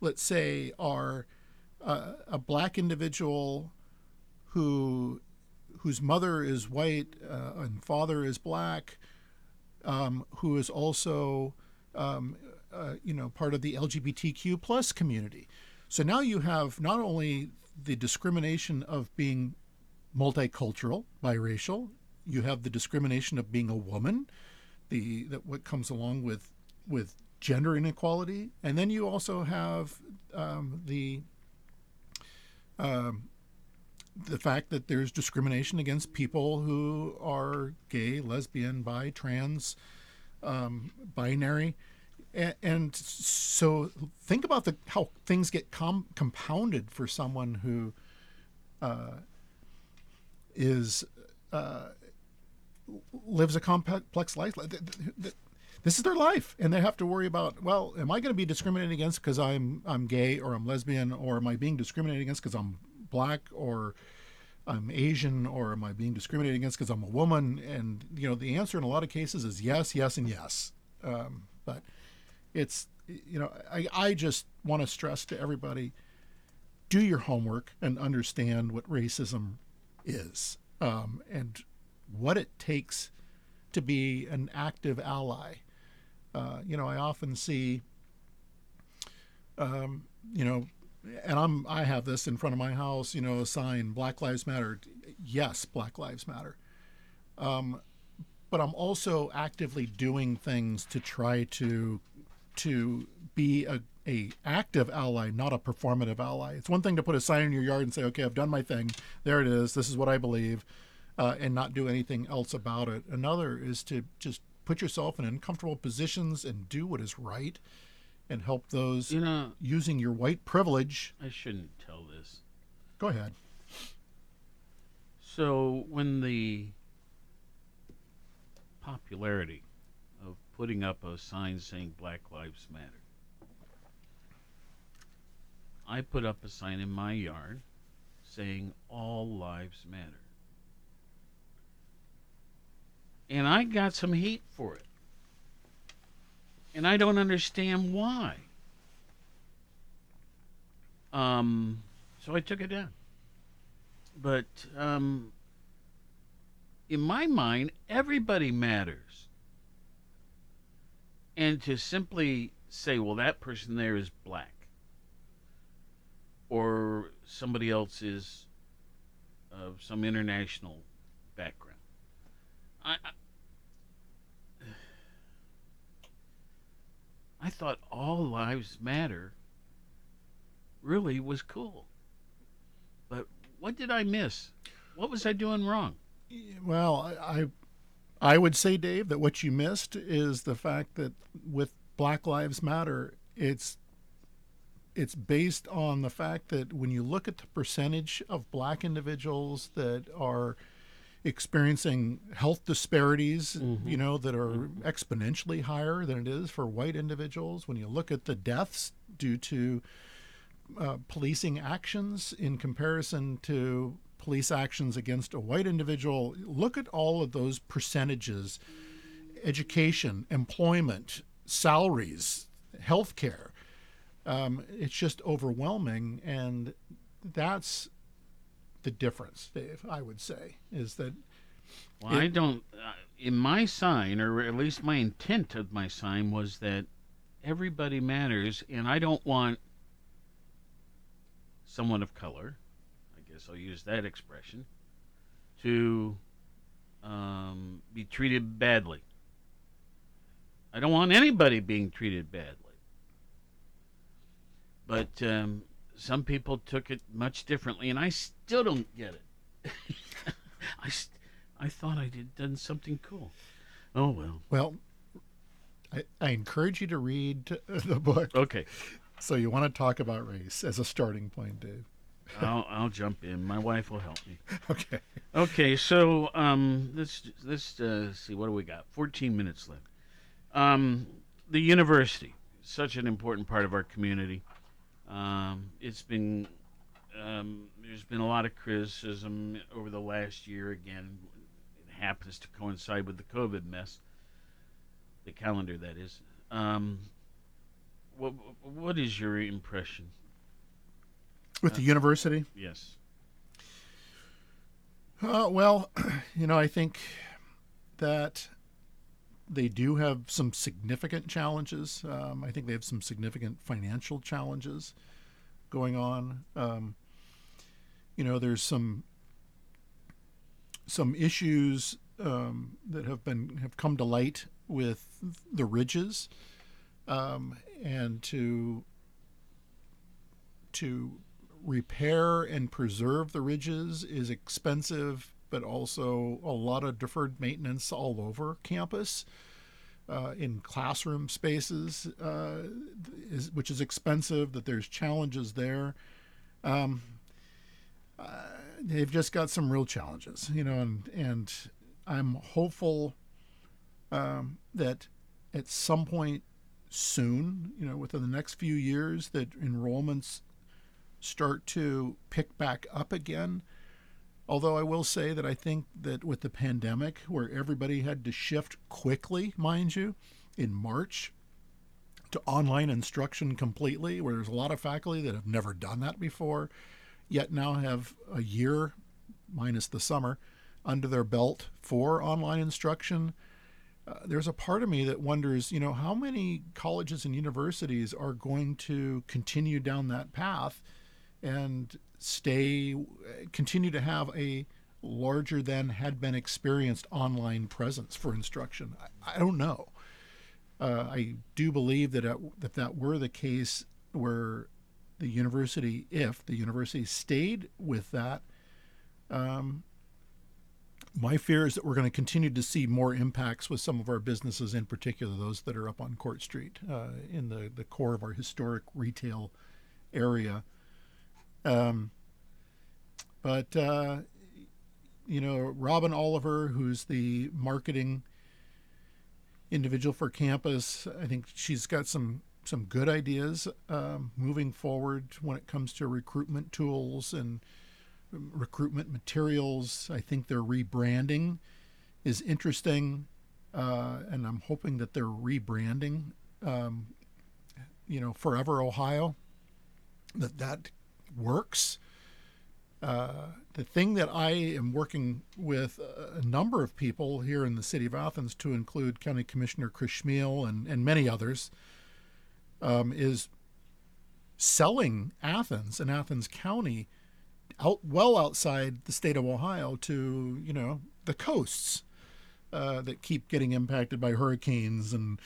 let's say, are uh, a black individual who whose mother is white uh, and father is black, um, who is also um, uh, you know part of the LGBTQ plus community. So now you have not only the discrimination of being multicultural, biracial, you have the discrimination of being a woman, the that what comes along with with gender inequality, and then you also have um, the um, the fact that there's discrimination against people who are gay, lesbian, bi, trans, um, binary, and, and, so think about the how things get com- compounded for someone who uh, is uh, lives a complex life. This is their life, and they have to worry about. Well, am I going to be discriminated against because I'm I'm gay or I'm lesbian, or am I being discriminated against because I'm black or I'm Asian, or am I being discriminated against because I'm a woman? And you know, the answer in a lot of cases is yes, yes, and yes. Um, but it's you know, I I just want to stress to everybody: do your homework and understand what racism is um, and what it takes to be an active ally. Uh, you know, I often see, um, you know, and I'm I have this in front of my house. You know, a sign: Black Lives Matter. Yes, Black Lives Matter. Um, but I'm also actively doing things to try to to be a, a active ally, not a performative ally. It's one thing to put a sign in your yard and say, "Okay, I've done my thing. There it is. This is what I believe," uh, and not do anything else about it. Another is to just put yourself in uncomfortable positions and do what is right, and help those you know using your white privilege. I shouldn't tell this. Go ahead. So when the popularity of putting up a sign saying Black Lives Matter I put up a sign in my yard saying all lives matter. And I got some heat for it. And I don't understand why. Um, so I took it down. But um, in my mind, everybody matters. And to simply say, well, that person there is black or somebody else is of uh, some international background. I, I, I thought all lives matter really was cool. But what did I miss? What was I doing wrong? Well, I I would say Dave that what you missed is the fact that with Black Lives Matter, it's it's based on the fact that when you look at the percentage of black individuals that are experiencing health disparities, mm-hmm. you know, that are mm-hmm. exponentially higher than it is for white individuals, when you look at the deaths due to uh, policing actions in comparison to police actions against a white individual, look at all of those percentages education, employment, salaries, health care um, it's just overwhelming, and that's the difference, Dave. I would say is that. Well, it, I don't. Uh, in my sign, or at least my intent of my sign, was that everybody matters, and I don't want someone of color. I guess I'll use that expression to um, be treated badly. I don't want anybody being treated badly. But um, some people took it much differently, and I still don't get it. I, I thought I did done something cool. Oh well. Well, I, I encourage you to read the book. Okay. So you want to talk about race as a starting point, Dave? I'll, I'll jump in. My wife will help me. Okay. Okay, so um, let's let's uh, see what do we got. Fourteen minutes left. Um, the university, such an important part of our community. Um, it's been um, there's been a lot of criticism over the last year. Again, it happens to coincide with the COVID mess. The calendar, that is. Um, what what is your impression? With the university? Yes. Uh, well, you know, I think that they do have some significant challenges. Um, I think they have some significant financial challenges going on. Um, you know, there's some some issues um, that have been have come to light with the ridges, um, and to to repair and preserve the ridges is expensive, but also a lot of deferred maintenance all over campus. Uh, in classroom spaces, uh, is, which is expensive, that there's challenges there. Um, uh, they've just got some real challenges, you know, and, and I'm hopeful um, that at some point soon, you know, within the next few years, that enrollments start to pick back up again. Although I will say that I think that with the pandemic, where everybody had to shift quickly, mind you, in March to online instruction completely, where there's a lot of faculty that have never done that before, yet now have a year, minus the summer, under their belt for online instruction. Uh, there's a part of me that wonders, you know, how many colleges and universities are going to continue down that path and stay continue to have a larger than had been experienced online presence for instruction. I, I don't know. Uh, i do believe that it, that that were the case where the university if the university stayed with that um, my fear is that we're going to continue to see more impacts with some of our businesses in particular those that are up on court street uh, in the, the core of our historic retail area um, but uh, you know, Robin Oliver, who's the marketing individual for campus, I think she's got some some good ideas um, moving forward when it comes to recruitment tools and recruitment materials. I think their rebranding is interesting, uh, and I'm hoping that they're rebranding, um, you know, Forever Ohio. That that works. Uh, the thing that I am working with a number of people here in the city of Athens, to include County Commissioner Chris Chmiel and, and many others, um, is selling Athens and Athens County out well outside the state of Ohio to you know the coasts uh, that keep getting impacted by hurricanes and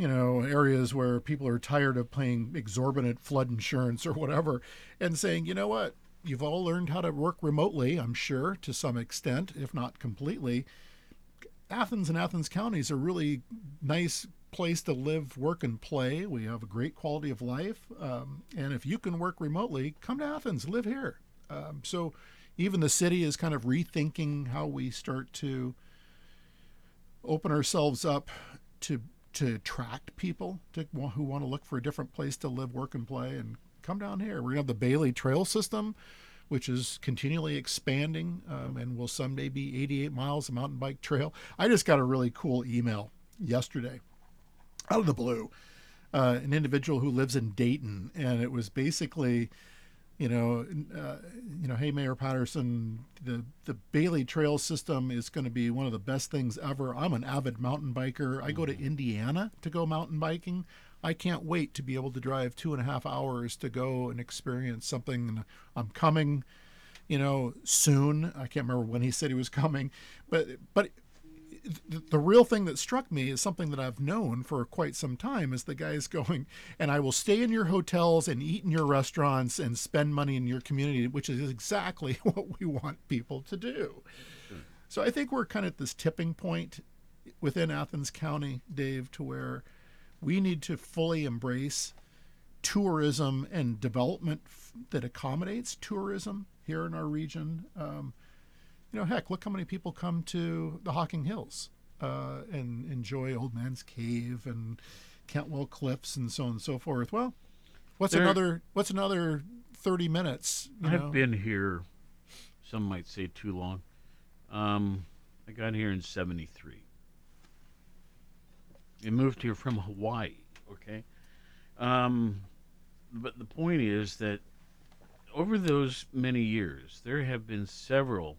you know, areas where people are tired of paying exorbitant flood insurance or whatever, and saying, you know what, you've all learned how to work remotely, I'm sure, to some extent, if not completely. Athens and Athens counties are really nice place to live, work, and play. We have a great quality of life. Um, and if you can work remotely, come to Athens, live here. Um, so even the city is kind of rethinking how we start to open ourselves up to to attract people to, who want to look for a different place to live, work, and play, and come down here. We're to have the Bailey Trail System, which is continually expanding um, and will someday be 88 miles of mountain bike trail. I just got a really cool email yesterday out of the blue. Uh, an individual who lives in Dayton, and it was basically you know, uh, you know, hey, Mayor Patterson, the the Bailey Trail system is going to be one of the best things ever. I'm an avid mountain biker. I go to Indiana to go mountain biking. I can't wait to be able to drive two and a half hours to go and experience something. And I'm coming, you know, soon. I can't remember when he said he was coming, but but the, real thing that struck me is something that I've known for quite some time is the guy's going, and I will stay in your hotels and eat in your restaurants and spend money in your community, which is exactly what we want people to do. So I think we're kind of at this tipping point within Athens County, Dave, to where we need to fully embrace tourism and development that accommodates tourism here in our region. Um, you know, heck, look how many people come to the Hocking Hills uh, and enjoy Old Man's Cave and Cantwell Cliffs and so on and so forth. Well, what's There- another what's another thirty minutes? You I've know? been here, some might say too long. Um, I got here in 73. I moved here from Hawaii, okay? Um, but the point is that over those many years, there have been several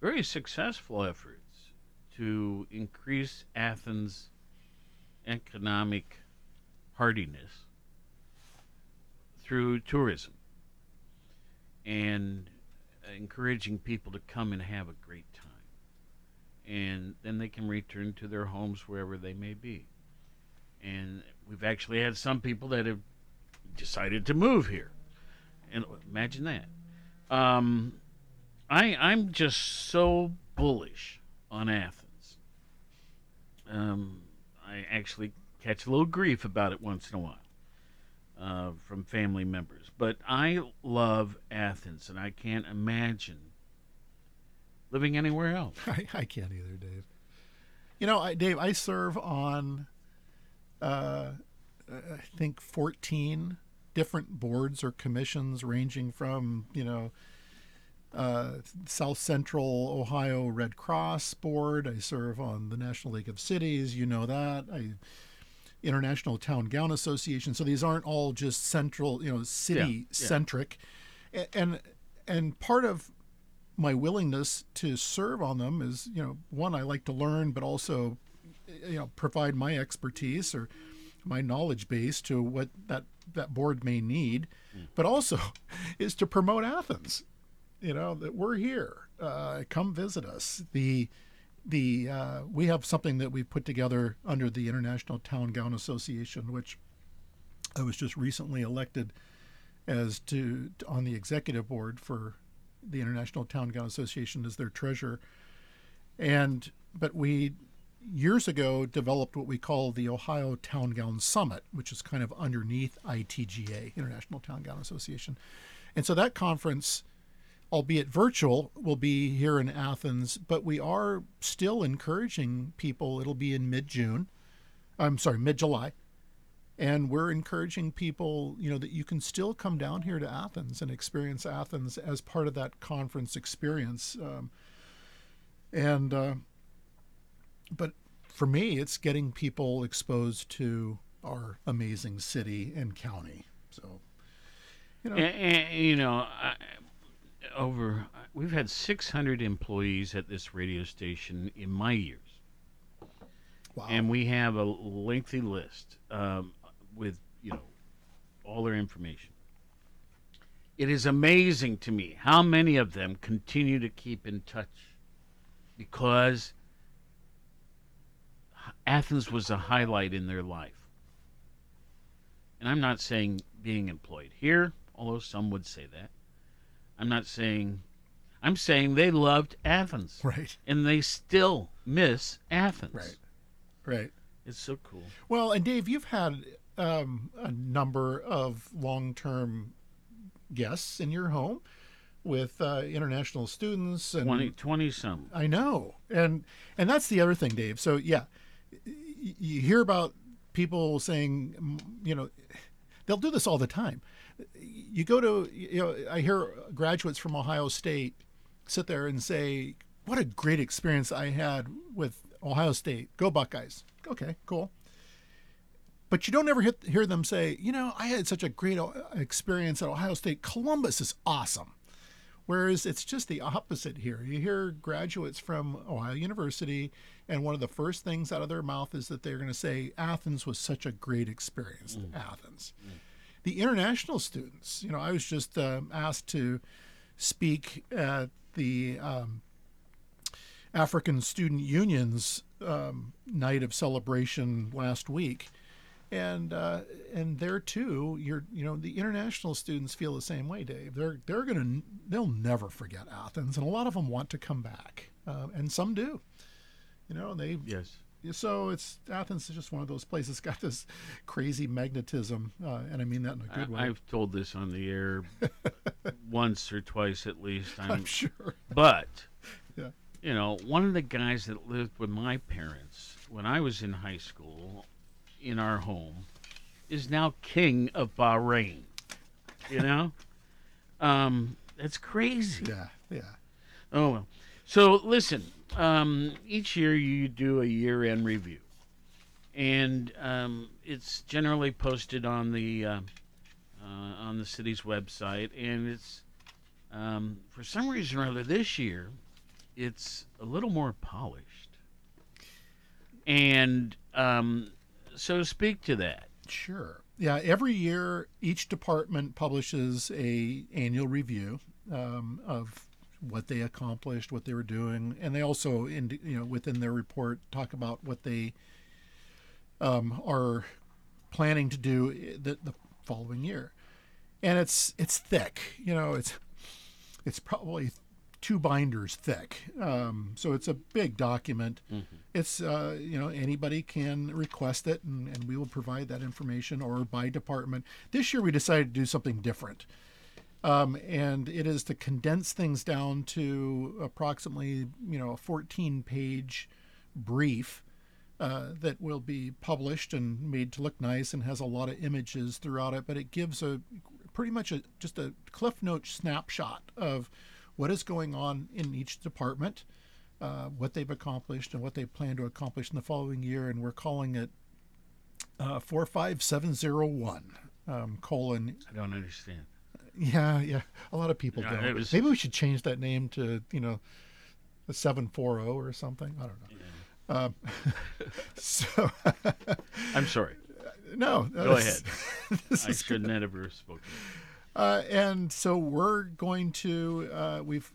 very successful efforts to increase Athens' economic hardiness through tourism and encouraging people to come and have a great time. And then they can return to their homes wherever they may be. And we've actually had some people that have decided to move here. And imagine that. Um, I I'm just so bullish on Athens. Um, I actually catch a little grief about it once in a while uh, from family members. But I love Athens, and I can't imagine living anywhere else. I, I can't either, Dave. You know, I, Dave, I serve on, uh, I think, 14 different boards or commissions ranging from, you know, uh, South Central Ohio Red Cross Board. I serve on the National League of Cities. You know that. I International Town Gown Association. So these aren't all just central, you know, city yeah. centric. And and part of my willingness to serve on them is, you know, one I like to learn, but also, you know, provide my expertise or my knowledge base to what that that board may need, but also is to promote Athens. You know that we're here. Uh, come visit us. The the uh, we have something that we've put together under the International Town Gown Association, which I was just recently elected as to on the executive board for the International Town Gown Association as their treasurer. And but we years ago developed what we call the Ohio Town Gown Summit, which is kind of underneath ITGA, International Town Gown Association. And so that conference, albeit virtual, will be here in Athens, but we are still encouraging people. It'll be in mid June. I'm sorry, mid July. And we're encouraging people, you know, that you can still come down here to Athens and experience Athens as part of that conference experience. Um, and, uh, but for me, it's getting people exposed to our amazing city and county. So, you know, And, and, you know, I, over we've had 600 employees at this radio station in my years. Wow. And we have a lengthy list um, with you know all their information. It is amazing to me how many of them continue to keep in touch because Athens was a highlight in their life. And I'm not saying being employed here, although some would say that. I'm not saying I'm saying they loved Athens. Right. And they still miss Athens. Right. Right. It's so cool. Well, and Dave, you've had um, a number of long-term guests in your home with uh, international students and 20, 20 some. I know, and and that's the other thing, Dave. So yeah, you hear about people saying, you know, they'll do this all the time. You go to, you know, I hear graduates from Ohio State sit there and say, "What a great experience I had with Ohio State. Go Buckeyes." Okay, cool. But you don't ever hit, hear them say, you know, I had such a great experience at Ohio State. Columbus is awesome. Whereas it's just the opposite here. You hear graduates from Ohio University, and one of the first things out of their mouth is that they're going to say, Athens was such a great experience. Mm. Athens. Mm. The international students, you know, I was just um, asked to speak at the um, African Student Union's um, night of celebration last week. And uh, and there too, you're you know the international students feel the same way, Dave. They're they're gonna they'll never forget Athens, and a lot of them want to come back, uh, and some do. You know they Yes. So it's Athens is just one of those places it's got this crazy magnetism, uh, and I mean that in a good way. I, have told this on the air once or twice at least. I'm, I'm sure. But Yeah. you know, one of the guys that lived with my parents when I was in high school in our home is now king of Bahrain. You know, um, that's crazy. Yeah, yeah. Oh well. So listen, um, each year you do a year-end review, and um, it's generally posted on the uh, uh, on the city's website, and it's um, for some reason or other this year, it's a little more polished, and um, so speak to that. Sure. Yeah, every year each department publishes a annual review um, of what they accomplished, what they were doing, and they also, in, you know, within their report, talk about what they um, are planning to do the, the following year. And it's it's thick, you know, it's it's probably two binders thick. Um, so it's a big document. It's uh, you know anybody can request it, and, and we will provide that information or by department. This year we decided to do something different, um, and it is to condense things down to approximately you know a 14 page brief. Uh, that will be published and made to look nice and has a lot of images throughout it, but it gives a pretty much a just a cliff note snapshot of what is going on in each department, uh, what they've accomplished, and what they plan to accomplish in the following year. And we're calling it uh, 45701 um, colon. I don't understand. Yeah, yeah. A lot of people Yeah, don't. was- Maybe we should change that name to, you know, a 740 or something. I don't know. Um, so. I'm sorry. No. Go ahead. this I is should never have spoken. Uh, and so we're going to, uh, we've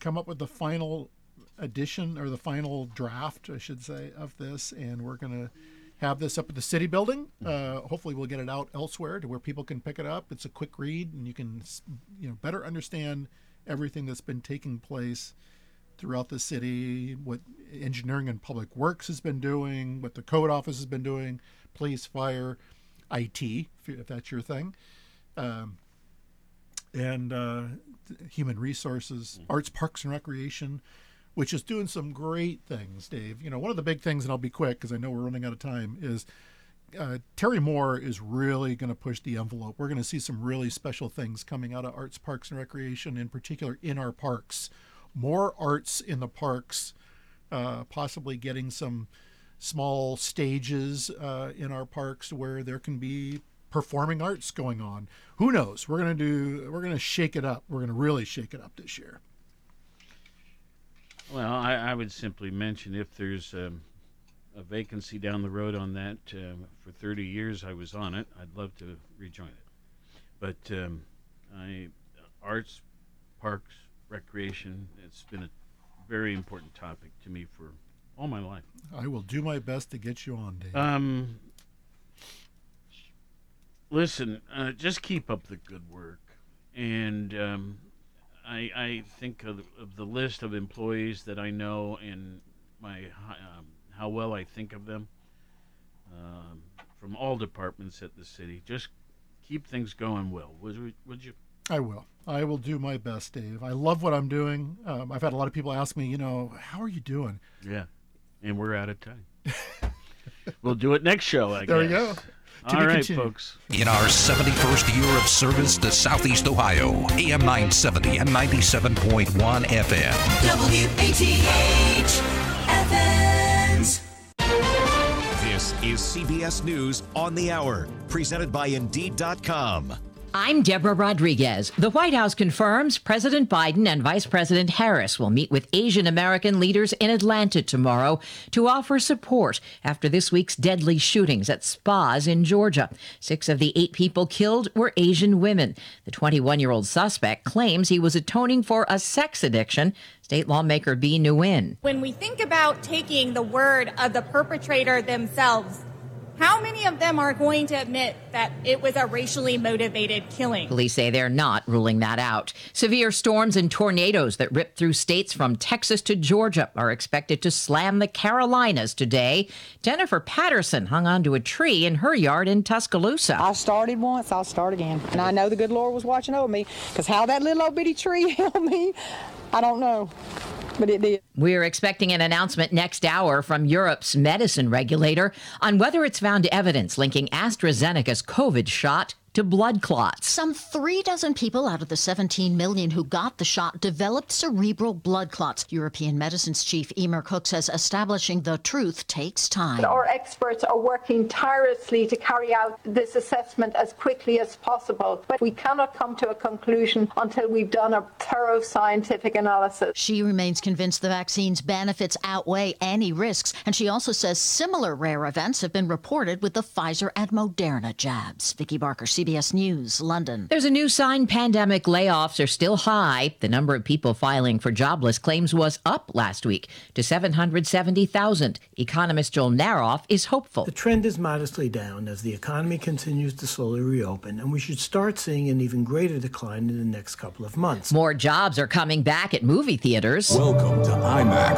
come up with the final edition or the final draft, I should say, of this, and we're going to have this up at the city building. Uh, hopefully, we'll get it out elsewhere to where people can pick it up. It's a quick read, and you can, you know, better understand everything that's been taking place throughout the city, what engineering and public works has been doing, what the code office has been doing, police, fire, IT, if, if that's your thing. Um, and uh, human resources, arts, parks, and recreation, which is doing some great things, Dave. You know, one of the big things, and I'll be quick because I know we're running out of time, is uh, Terry Moore is really going to push the envelope. We're going to see some really special things coming out of arts, parks, and recreation, in particular in our parks. More arts in the parks, uh, possibly getting some small stages uh, in our parks where there can be performing arts going on. Who knows? We're gonna do. We're gonna shake it up. We're gonna really shake it up this year. Well, I, I would simply mention if there's um, a vacancy down the road on that. Um, for 30 years, I was on it. I'd love to rejoin it. But um, I, arts, parks, recreation. It's been a very important topic to me for all my life. I will do my best to get you on, Dave. Um, listen, uh, just keep up the good work, and um, I, I think of, of the list of employees that I know and my um, how well I think of them um, from all departments at the city. Just keep things going well. Would you? Would you? I will. I will do my best, Dave. I love what I'm doing. Um, I've had a lot of people ask me, you know, how are you doing? Yeah, and we're out of time. we'll do it next show. I guess. There we go. To All be right, continued. folks. In our 71st year of service to Southeast Ohio, AM 970 and 97.1 FM. WATH Athens. This is CBS News on the Hour, presented by Indeed.com. I'm Deborah Rodriguez. The White House confirms President Biden and Vice President Harris will meet with Asian American leaders in Atlanta tomorrow to offer support after this week's deadly shootings at spas in Georgia. Six of the eight people killed were Asian women. The 21 year old suspect claims he was atoning for a sex addiction. State lawmaker Bee Nguyen. When we think about taking the word of the perpetrator themselves How many of them are going to admit that it was a racially motivated killing? Police say they're not ruling that out. Severe storms and tornadoes that rip through states from Texas to Georgia are expected to slam the Carolinas today. Jennifer Patterson hung onto a tree in her yard in Tuscaloosa. I started once, I'll start again. And I know the good Lord was watching over me because how that little old bitty tree held me, I don't know. But it did. We're expecting an announcement next hour from Europe's medicine regulator on whether it's found evidence linking AstraZeneca's COVID shot to blood clots. Some three dozen people out of the 17 million who got the shot developed cerebral blood clots. European Medicines Chief Emer Cooke says establishing the truth takes time. Our experts are working tirelessly to carry out this assessment as quickly as possible, but we cannot come to a conclusion until we've done a thorough scientific analysis. She remains convinced the vaccine's benefits outweigh any risks, and she also says similar rare events have been reported with the Pfizer and Moderna jabs. Vicki Barker, CBS News, London. There's a new sign pandemic layoffs are still high. The number of people filing for jobless claims was up last week to 770,000. Economist Joel Naroff is hopeful. The trend is modestly down as the economy continues to slowly reopen, and we should start seeing an even greater decline in the next couple of months. More jobs are coming back at movie theaters. Welcome to IMAX.